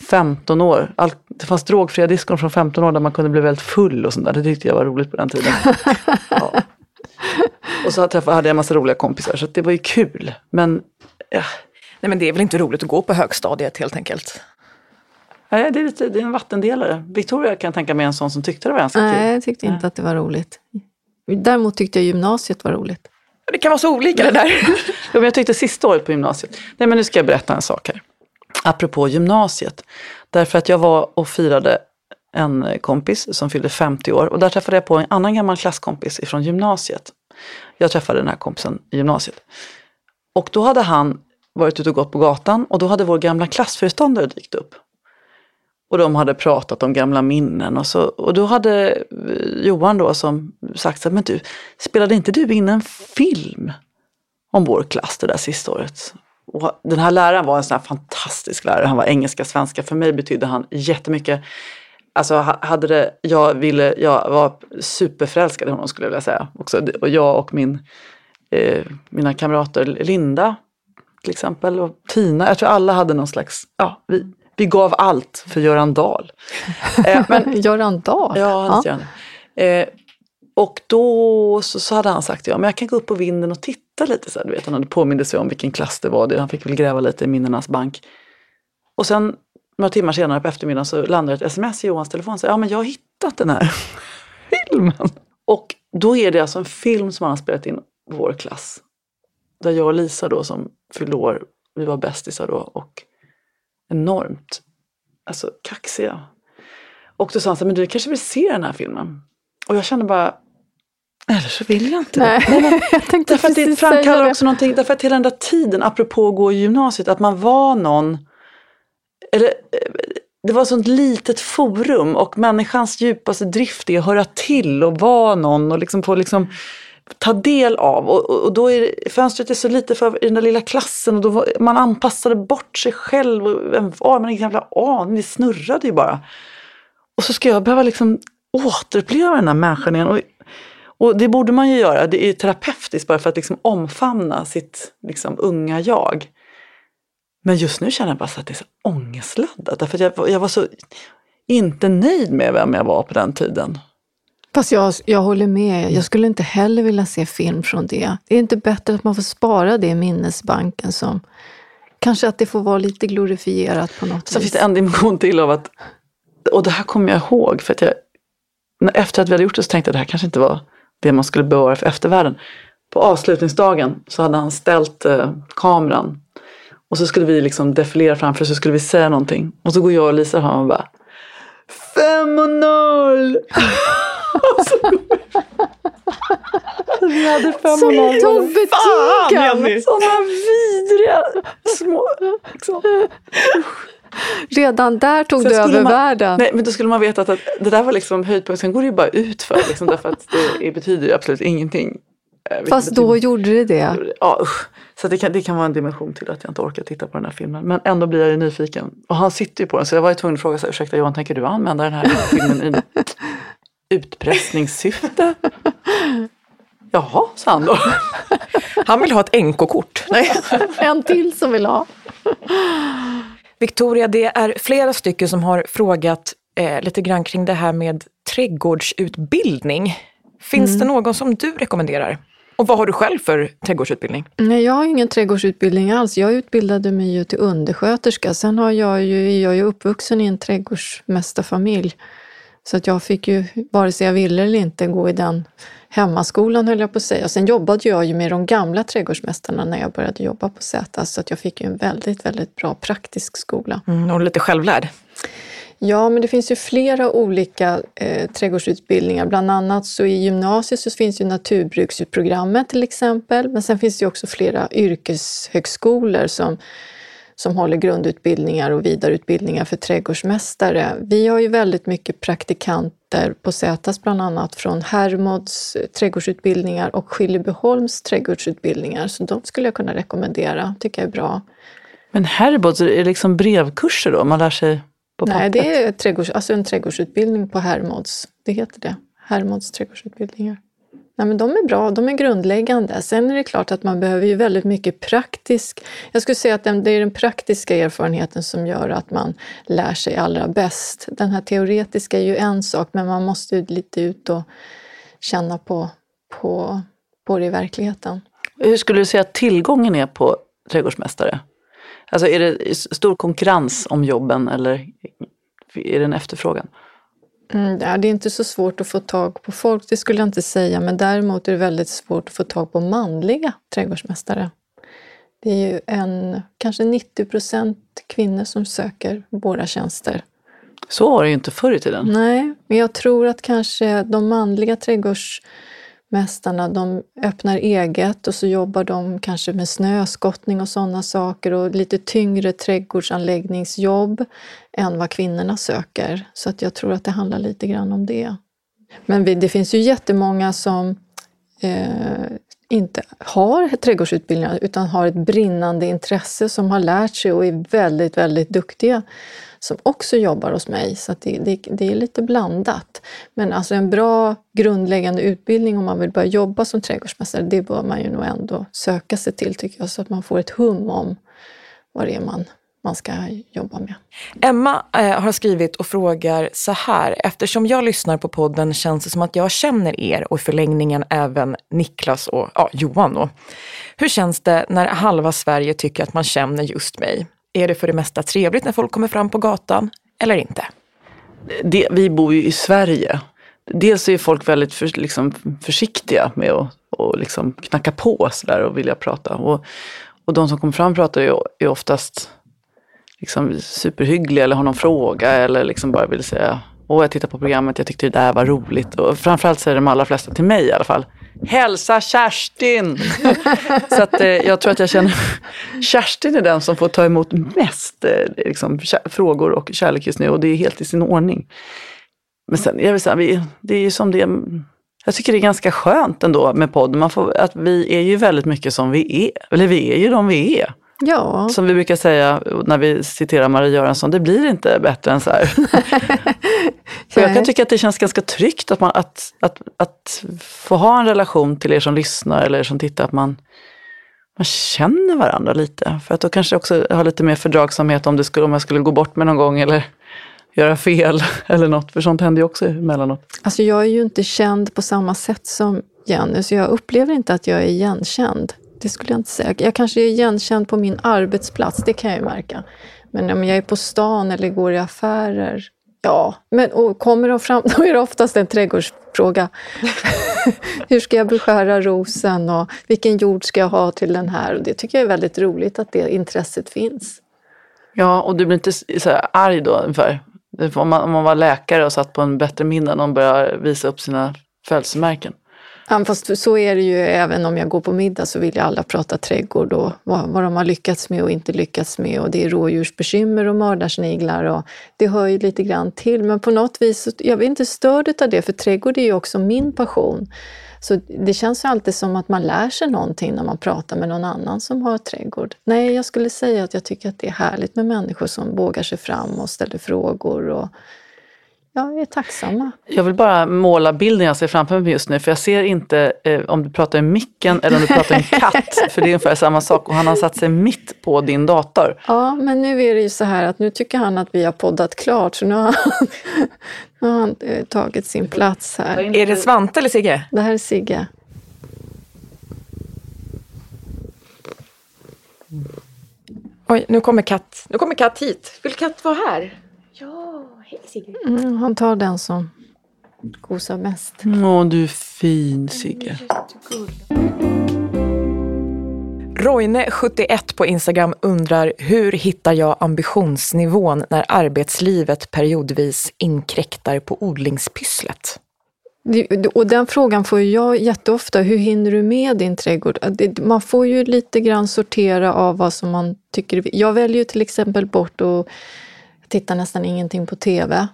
15 år. Allt det fanns drogfria diskon från 15 år där man kunde bli väldigt full och sånt där. Det tyckte jag var roligt på den tiden. ja. Och så hade jag en massa roliga kompisar så det var ju kul. Men, ja. Nej men det är väl inte roligt att gå på högstadiet helt enkelt? Nej, det är, lite, det är en vattendelare. Victoria kan tänka mig en sån som tyckte det var ganska kul. Nej, jag tyckte inte att det var roligt. Däremot tyckte jag gymnasiet var roligt. Det kan vara så olika det där. ja, men jag tyckte sista året på gymnasiet. Nej men nu ska jag berätta en sak här. Apropå gymnasiet. Därför att jag var och firade en kompis som fyllde 50 år och där träffade jag på en annan gammal klasskompis ifrån gymnasiet. Jag träffade den här kompisen i gymnasiet. Och då hade han varit ute och gått på gatan och då hade vår gamla klassföreståndare dykt upp. Och de hade pratat om gamla minnen och, så, och då hade eh, Johan då som sagt att men du, spelade inte du in en film om vår klass det där sista året? Och den här läraren var en sån här fantastisk lärare. Han var engelska, svenska. För mig betydde han jättemycket. Alltså hade det, jag ville, jag var superförälskad i honom skulle jag vilja säga. Också. Och jag och min, eh, mina kamrater Linda till exempel och Tina. Jag tror alla hade någon slags, ja, vi, vi gav allt för Göran Dahl. Eh, men, Göran Dahl? Ja, ja. Eh, och då så, så, hade han sagt, ja men jag kan gå upp på vinden och titta lite. Så här, du vet, han hade påminde sig om vilken klass det var. Han fick väl gräva lite i minnenas bank. Och sen några timmar senare på eftermiddagen så landade ett sms i Johans telefon. Så, ja men jag har hittat den här filmen. Och då är det alltså en film som han har spelat in vår klass. Där jag och Lisa då som fyllde år, vi var bästisar då. Och enormt alltså, kaxiga. Och då sa han så här, men du kanske vill se den här filmen? Och jag kände bara, eller så vill jag inte Nej, det. Men, jag tänkte därför att det framkallar också någonting, därför att hela den där tiden, apropå att gå i gymnasiet, att man var någon, eller eh, det var ett sånt litet forum och människans djupaste drift är att höra till och vara någon och liksom få liksom ta del av. Och, och då är det, fönstret är så lite för i den där lilla klassen och då var, man anpassade bort sig själv. Och vem var man? Ingen jävla aning, det snurrade ju bara. Och så ska jag behöva liksom återuppleva den här människan igen. Och, och det borde man ju göra, det är terapeutiskt bara för att liksom omfamna sitt liksom, unga jag. Men just nu känner jag bara att det är så ångestladdat. Därför att jag, jag var så inte nöjd med vem jag var på den tiden. Fast jag, jag håller med. Jag skulle inte heller vilja se film från det. Det är inte bättre att man får spara det i minnesbanken som Kanske att det får vara lite glorifierat på något så vis. finns det en dimension till av att, och det här kommer jag ihåg, för att jag, efter att vi hade gjort det så tänkte jag att det här kanske inte var det man skulle bevara för eftervärlden. På avslutningsdagen så hade han ställt eh, kameran och så skulle vi liksom defilera framför så skulle vi säga någonting. Och så går jag och Lisa fram och bara Fem och noll! vi hade fem Som och noll. tog betygen! Sådana vidriga små... Liksom. Redan där tog Sen du över man, världen. Nej, men då skulle man veta att, att det där var liksom höjdpunkten. Sen går det ju bara ut för liksom, därför att det betyder ju absolut ingenting. Eh, Fast då gjorde det det. Ja, usch. Så det kan, det kan vara en dimension till att jag inte orkar titta på den här filmen. Men ändå blir jag ju nyfiken. Och han sitter ju på den så jag var ju tvungen att fråga, så, här, ursäkta Johan, tänker du använda den här filmen i utpressningssyfte? Jaha, sa han då. Han vill ha ett NK-kort. Nej. En till som vill ha. Victoria, det är flera stycken som har frågat eh, lite grann kring det här med trädgårdsutbildning. Finns det någon som du rekommenderar? Och vad har du själv för trädgårdsutbildning? Nej, jag har ingen trädgårdsutbildning alls. Jag utbildade mig ju till undersköterska. Sen har jag ju, jag är ju uppvuxen i en trädgårdsmästarfamilj. Så att jag fick ju, vare sig jag ville eller inte, gå i den hemmaskolan höll jag på att säga. Sen jobbade jag ju med de gamla trädgårdsmästarna när jag började jobba på Zäta. Så att jag fick ju en väldigt, väldigt bra praktisk skola. Mm, och lite självlärd. Ja, men det finns ju flera olika eh, trädgårdsutbildningar. Bland annat så i gymnasiet så finns ju naturbruksprogrammet till exempel. Men sen finns det ju också flera yrkeshögskolor som, som håller grundutbildningar och vidareutbildningar för trädgårdsmästare. Vi har ju väldigt mycket praktikanter på Sätas bland annat från Hermods trädgårdsutbildningar och Skillebyholms trädgårdsutbildningar. Så de skulle jag kunna rekommendera, tycker jag är bra. Men Herbods, är det liksom brevkurser då? Man lär sig på Nej, pappret? det är trädgårds, alltså en trädgårdsutbildning på Hermods. Det heter det. Hermods trädgårdsutbildningar. Nej, men de är bra, de är grundläggande. Sen är det klart att man behöver ju väldigt mycket praktisk... Jag skulle säga att det är den praktiska erfarenheten som gör att man lär sig allra bäst. Den här teoretiska är ju en sak, men man måste ju lite ut och känna på, på, på det i verkligheten. Hur skulle du säga att tillgången är på trädgårdsmästare? Alltså är det stor konkurrens om jobben eller är det en efterfrågan? Mm, ja, det är inte så svårt att få tag på folk, det skulle jag inte säga, men däremot är det väldigt svårt att få tag på manliga trädgårdsmästare. Det är ju en, kanske 90 procent kvinnor som söker våra tjänster. Så var det ju inte förr i tiden. Nej, men jag tror att kanske de manliga Mästarna de öppnar eget och så jobbar de kanske med snöskottning och sådana saker och lite tyngre trädgårdsanläggningsjobb än vad kvinnorna söker. Så att jag tror att det handlar lite grann om det. Men det finns ju jättemånga som eh, inte har trädgårdsutbildningar utan har ett brinnande intresse som har lärt sig och är väldigt, väldigt duktiga som också jobbar hos mig. Så det, det, det, är lite blandat. Men alltså en bra grundläggande utbildning om man vill börja jobba som trädgårdsmästare, det bör man ju nog ändå söka sig till tycker jag, så att man får ett hum om vad det är man man ska jobba med. Emma eh, har skrivit och frågar så här. Eftersom jag lyssnar på podden känns det som att jag känner er och i förlängningen även Niklas och ja, Johan. Då. Hur känns det när halva Sverige tycker att man känner just mig? Är det för det mesta trevligt när folk kommer fram på gatan eller inte? Det, vi bor ju i Sverige. Dels är folk väldigt för, liksom, försiktiga med att och liksom knacka på sådär och vilja prata. Och, och de som kommer fram pratar ju är oftast liksom superhyggliga eller har någon fråga eller liksom bara vill säga Åh, jag tittar på programmet, jag tyckte det där var roligt. Och framförallt säger de allra flesta till mig i alla fall. Hälsa Kerstin! så att, eh, jag tror att jag känner Kerstin är den som får ta emot mest eh, liksom, frågor och kärlek just nu och det är helt i sin ordning. Men sen, jag vill säga, vi, det är ju som det jag tycker det är ganska skönt ändå med podd. Man får, att vi är ju väldigt mycket som vi är. Eller vi är ju de vi är. Ja. Som vi brukar säga när vi citerar Marie Göransson, det blir inte bättre än så här. jag kan tycka att det känns ganska tryggt att, man, att, att, att få ha en relation till er som lyssnar eller som tittar, att man, man känner varandra lite. För att då kanske också har lite mer fördragsamhet om, det skulle, om jag skulle gå bort med någon gång eller göra fel eller något, för sånt händer ju också emellanåt. Alltså jag är ju inte känd på samma sätt som Jenny, så jag upplever inte att jag är igenkänd. Det skulle jag inte säga. Jag kanske är igenkänd på min arbetsplats, det kan jag ju märka. Men om jag är på stan eller går i affärer, ja. Men, och kommer de fram, då är det oftast en trädgårdsfråga. Hur ska jag beskära rosen och vilken jord ska jag ha till den här? Och det tycker jag är väldigt roligt att det intresset finns. Ja, och du blir inte så arg då ungefär? Om man, om man var läkare och satt på en bättre minne och någon börjar visa upp sina födelsemärken? Ja, fast så är det ju även om jag går på middag så vill ju alla prata trädgård och vad, vad de har lyckats med och inte lyckats med. Och det är rådjursbekymmer och mördarsniglar och det hör ju lite grann till. Men på något vis, jag blir inte störd av det för trädgård är ju också min passion. Så det känns ju alltid som att man lär sig någonting när man pratar med någon annan som har trädgård. Nej, jag skulle säga att jag tycker att det är härligt med människor som vågar sig fram och ställer frågor och Ja, vi är tacksamma. Jag vill bara måla bilden jag ser framför mig just nu, för jag ser inte eh, om du pratar i micken eller om du pratar i en katt, för det är ungefär samma sak och han har satt sig mitt på din dator. Ja, men nu är det ju så här att nu tycker han att vi har poddat klart, så nu har han, nu har han eh, tagit sin plats här. Är det Svante eller Sigge? Det här är Sigge. Oj, nu kommer katt. Nu kommer katt hit. Vill katt vara här? Sigge. Mm, han tar den som gosar mest. Åh, du är fin Sigge. Roine71 på Instagram undrar hur hittar jag ambitionsnivån när arbetslivet periodvis inkräktar på odlingspysslet? Och den frågan får jag jätteofta. Hur hinner du med din trädgård? Man får ju lite grann sortera av vad som man tycker. Jag väljer till exempel bort att tittar nästan ingenting på TV.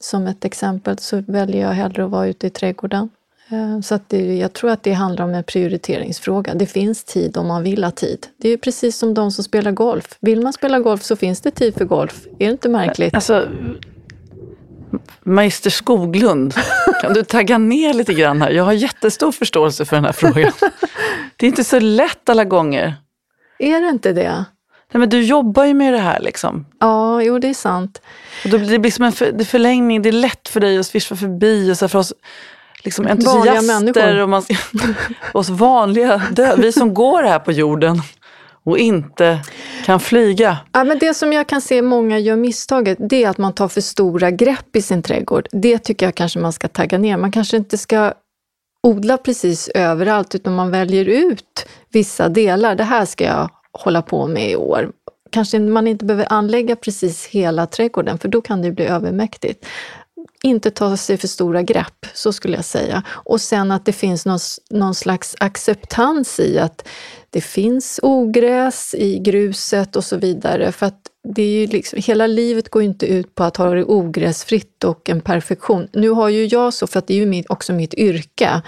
Som ett exempel så väljer jag hellre att vara ute i trädgården. Eh, så att det, jag tror att det handlar om en prioriteringsfråga. Det finns tid om man vill ha tid. Det är precis som de som spelar golf. Vill man spela golf så finns det tid för golf. Är det inte märkligt? Alltså, Magister Skoglund, kan du tagga ner lite grann här? Jag har jättestor förståelse för den här frågan. Det är inte så lätt alla gånger. Är det inte det? Nej, men du jobbar ju med det här liksom. Ja, jo det är sant. Och då blir det blir som en för, förlängning, det är lätt för dig att svischa förbi och så för oss liksom entusiaster och man, oss vanliga död, vi som går här på jorden och inte kan flyga. Ja, men det som jag kan se många gör misstaget, det är att man tar för stora grepp i sin trädgård. Det tycker jag kanske man ska tagga ner. Man kanske inte ska odla precis överallt, utan man väljer ut vissa delar. Det här ska jag hålla på med i år. Kanske man inte behöver anlägga precis hela trädgården, för då kan det bli övermäktigt inte ta sig för stora grepp, så skulle jag säga. Och sen att det finns någon, någon slags acceptans i att det finns ogräs i gruset och så vidare. För att det är ju liksom, hela livet går inte ut på att ha det ogräsfritt och en perfektion. Nu har ju jag så, för att det är ju mitt, också mitt yrke.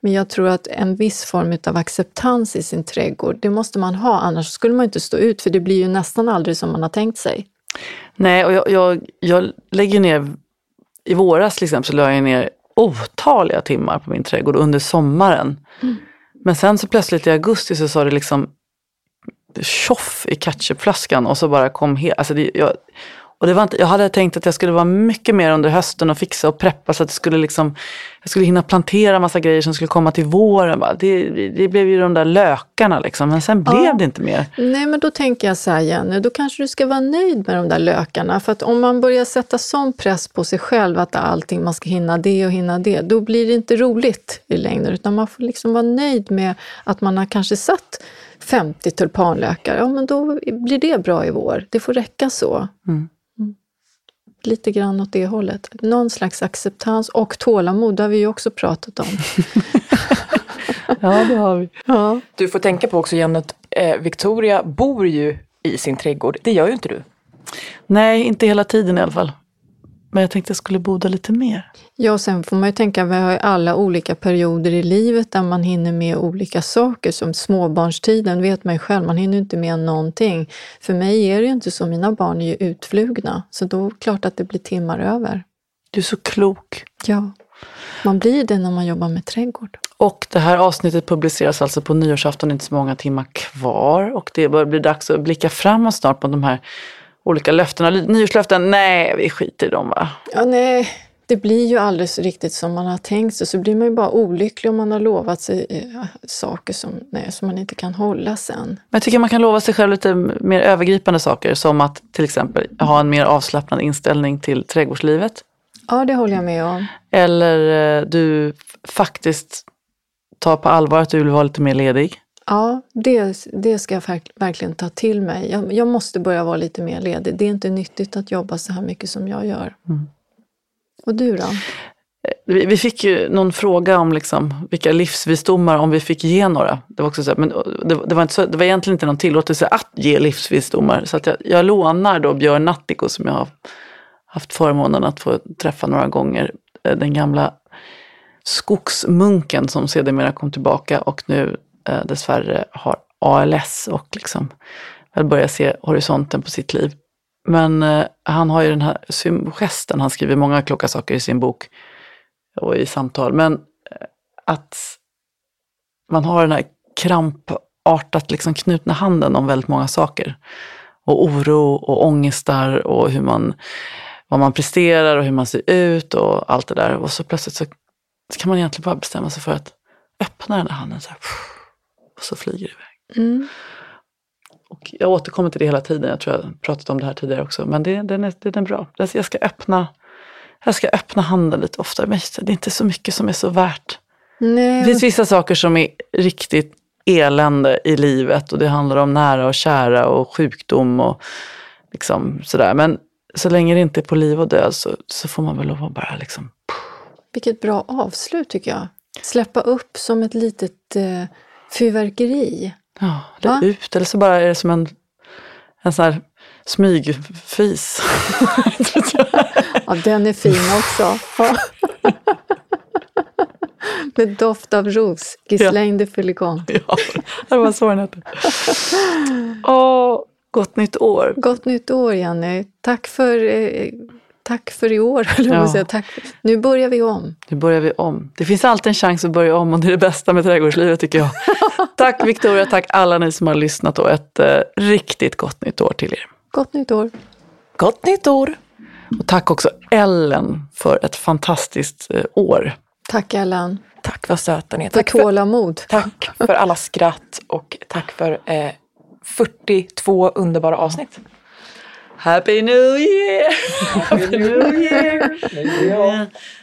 Men jag tror att en viss form av acceptans i sin trädgård, det måste man ha, annars skulle man inte stå ut, för det blir ju nästan aldrig som man har tänkt sig. Nej, och jag, jag, jag lägger ner i våras till exempel så la jag ner otaliga timmar på min trädgård under sommaren. Mm. Men sen så plötsligt i augusti så sa det liksom tjoff i ketchupflaskan och så bara kom helt, alltså det, jag, och det var inte, jag hade tänkt att jag skulle vara mycket mer under hösten och fixa och preppa så att det skulle liksom, jag skulle hinna plantera massa grejer som skulle komma till våren. Det, det blev ju de där lökarna liksom, men sen blev ja. det inte mer. Nej, men då tänker jag så här Jenny, då kanske du ska vara nöjd med de där lökarna. För att om man börjar sätta sån press på sig själv att allting, man ska hinna det och hinna det, då blir det inte roligt i längden. Utan man får liksom vara nöjd med att man har kanske satt 50 tulpanlökar, ja men då blir det bra i vår. Det får räcka så. Mm lite grann åt det hållet. Någon slags acceptans och tålamod, det har vi ju också pratat om. ja, det har vi. Ja. Du får tänka på också Jenny att eh, Victoria bor ju i sin trädgård. Det gör ju inte du. Nej, inte hela tiden i alla fall. Men jag tänkte jag skulle bo där lite mer. Ja, och sen får man ju tänka, vi har ju alla olika perioder i livet där man hinner med olika saker. Som småbarnstiden vet man ju själv, man hinner inte med någonting. För mig är det ju inte så, mina barn är ju utflugna. Så då är det klart att det blir timmar över. Du är så klok. Ja, man blir det när man jobbar med trädgård. Och det här avsnittet publiceras alltså på nyårsafton, inte så många timmar kvar. Och det börjar bli dags att blicka framåt snart på de här olika löftena. Nyårslöften, nej vi skiter i dem va? Ja, nej. Det blir ju aldrig så riktigt som man har tänkt sig, så blir man ju bara olycklig om man har lovat sig eh, saker som, nej, som man inte kan hålla sen. Men jag tycker man kan lova sig själv lite mer övergripande saker, som att till exempel ha en mer avslappnad inställning till trädgårdslivet. Ja, det håller jag med om. Eller eh, du faktiskt tar på allvar att du vill vara lite mer ledig. Ja, det, det ska jag verkligen ta till mig. Jag, jag, måste börja vara lite mer ledig. Det är inte nyttigt att jobba så här mycket som jag gör. Mm. Och du då? Eh, vi, fick ju någon fråga om liksom vilka livsvisdomar, om vi fick ge några. Det var, också så här, men det, det, var inte så, det var egentligen inte någon tillåtelse att ge livsvisdomar. Så att jag, jag lånar då Björn Nattiko som jag har haft förmånen att få träffa några gånger. Eh, den gamla skogsmunken som sedermera kom tillbaka och nu eh, dessvärre har ALS och liksom börjar se horisonten på sitt liv. Men eh, han har ju den här gesten, han skriver många kloka saker i sin bok och i samtal. Men eh, att man har den här krampartat liksom knutna handen om väldigt många saker. Och oro och ångestar och hur man, vad man presterar och hur man ser ut och allt det där. Och så plötsligt så kan man egentligen bara bestämma sig för att öppna den där handen så här, och så flyger det iväg. Mm. Och jag återkommer till det hela tiden, jag tror jag pratat om det här tidigare också, men det, den, är, den är bra. Jag ska, öppna, jag ska öppna handen lite oftare, men det är inte så mycket som är så värt. Nej. Det finns vissa saker som är riktigt elände i livet och det handlar om nära och kära och sjukdom och liksom sådär. Men så länge det inte är på liv och död så, så får man väl lov att bara liksom... Vilket bra avslut tycker jag. Släppa upp som ett litet eh, fyrverkeri. Ja, eller Va? ut, eller så bara är det som en, en sån här smygfis. ja, den är fin också. Med doft av ros, Ghislaine ja. de Filicon. Ja, det var så den hette. Åh, gott nytt år. Gott nytt år, Jenny. Tack för, eh, Tack för i år, eller ja. säga. Tack. Nu börjar vi om. Nu börjar vi om. Det finns alltid en chans att börja om och det är det bästa med trädgårdslivet tycker jag. tack Victoria, tack alla ni som har lyssnat och ett eh, riktigt gott nytt år till er. Gott nytt år. Gott nytt år. Och tack också Ellen för ett fantastiskt eh, år. Tack Ellen. Tack vad söta ni är. Tack för tålamod. Tack för alla skratt och tack för eh, 42 underbara avsnitt. Happy New Year! Happy New Year!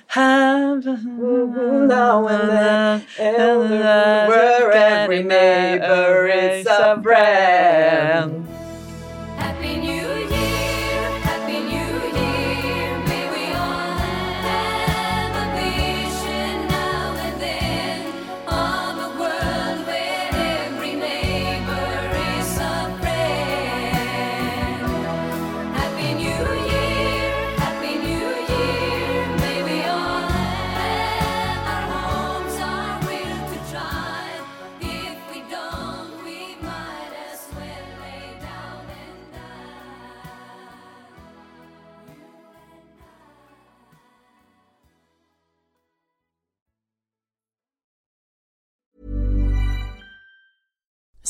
Have now and then, where every neighbor is a friend.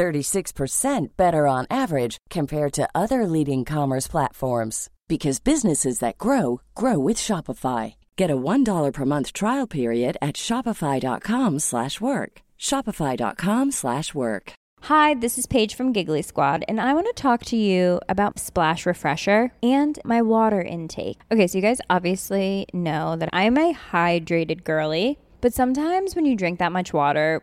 36% better on average compared to other leading commerce platforms because businesses that grow grow with Shopify. Get a $1 per month trial period at shopify.com/work. shopify.com/work. Hi, this is Paige from Giggly Squad and I want to talk to you about Splash Refresher and my water intake. Okay, so you guys obviously know that I'm a hydrated girly, but sometimes when you drink that much water,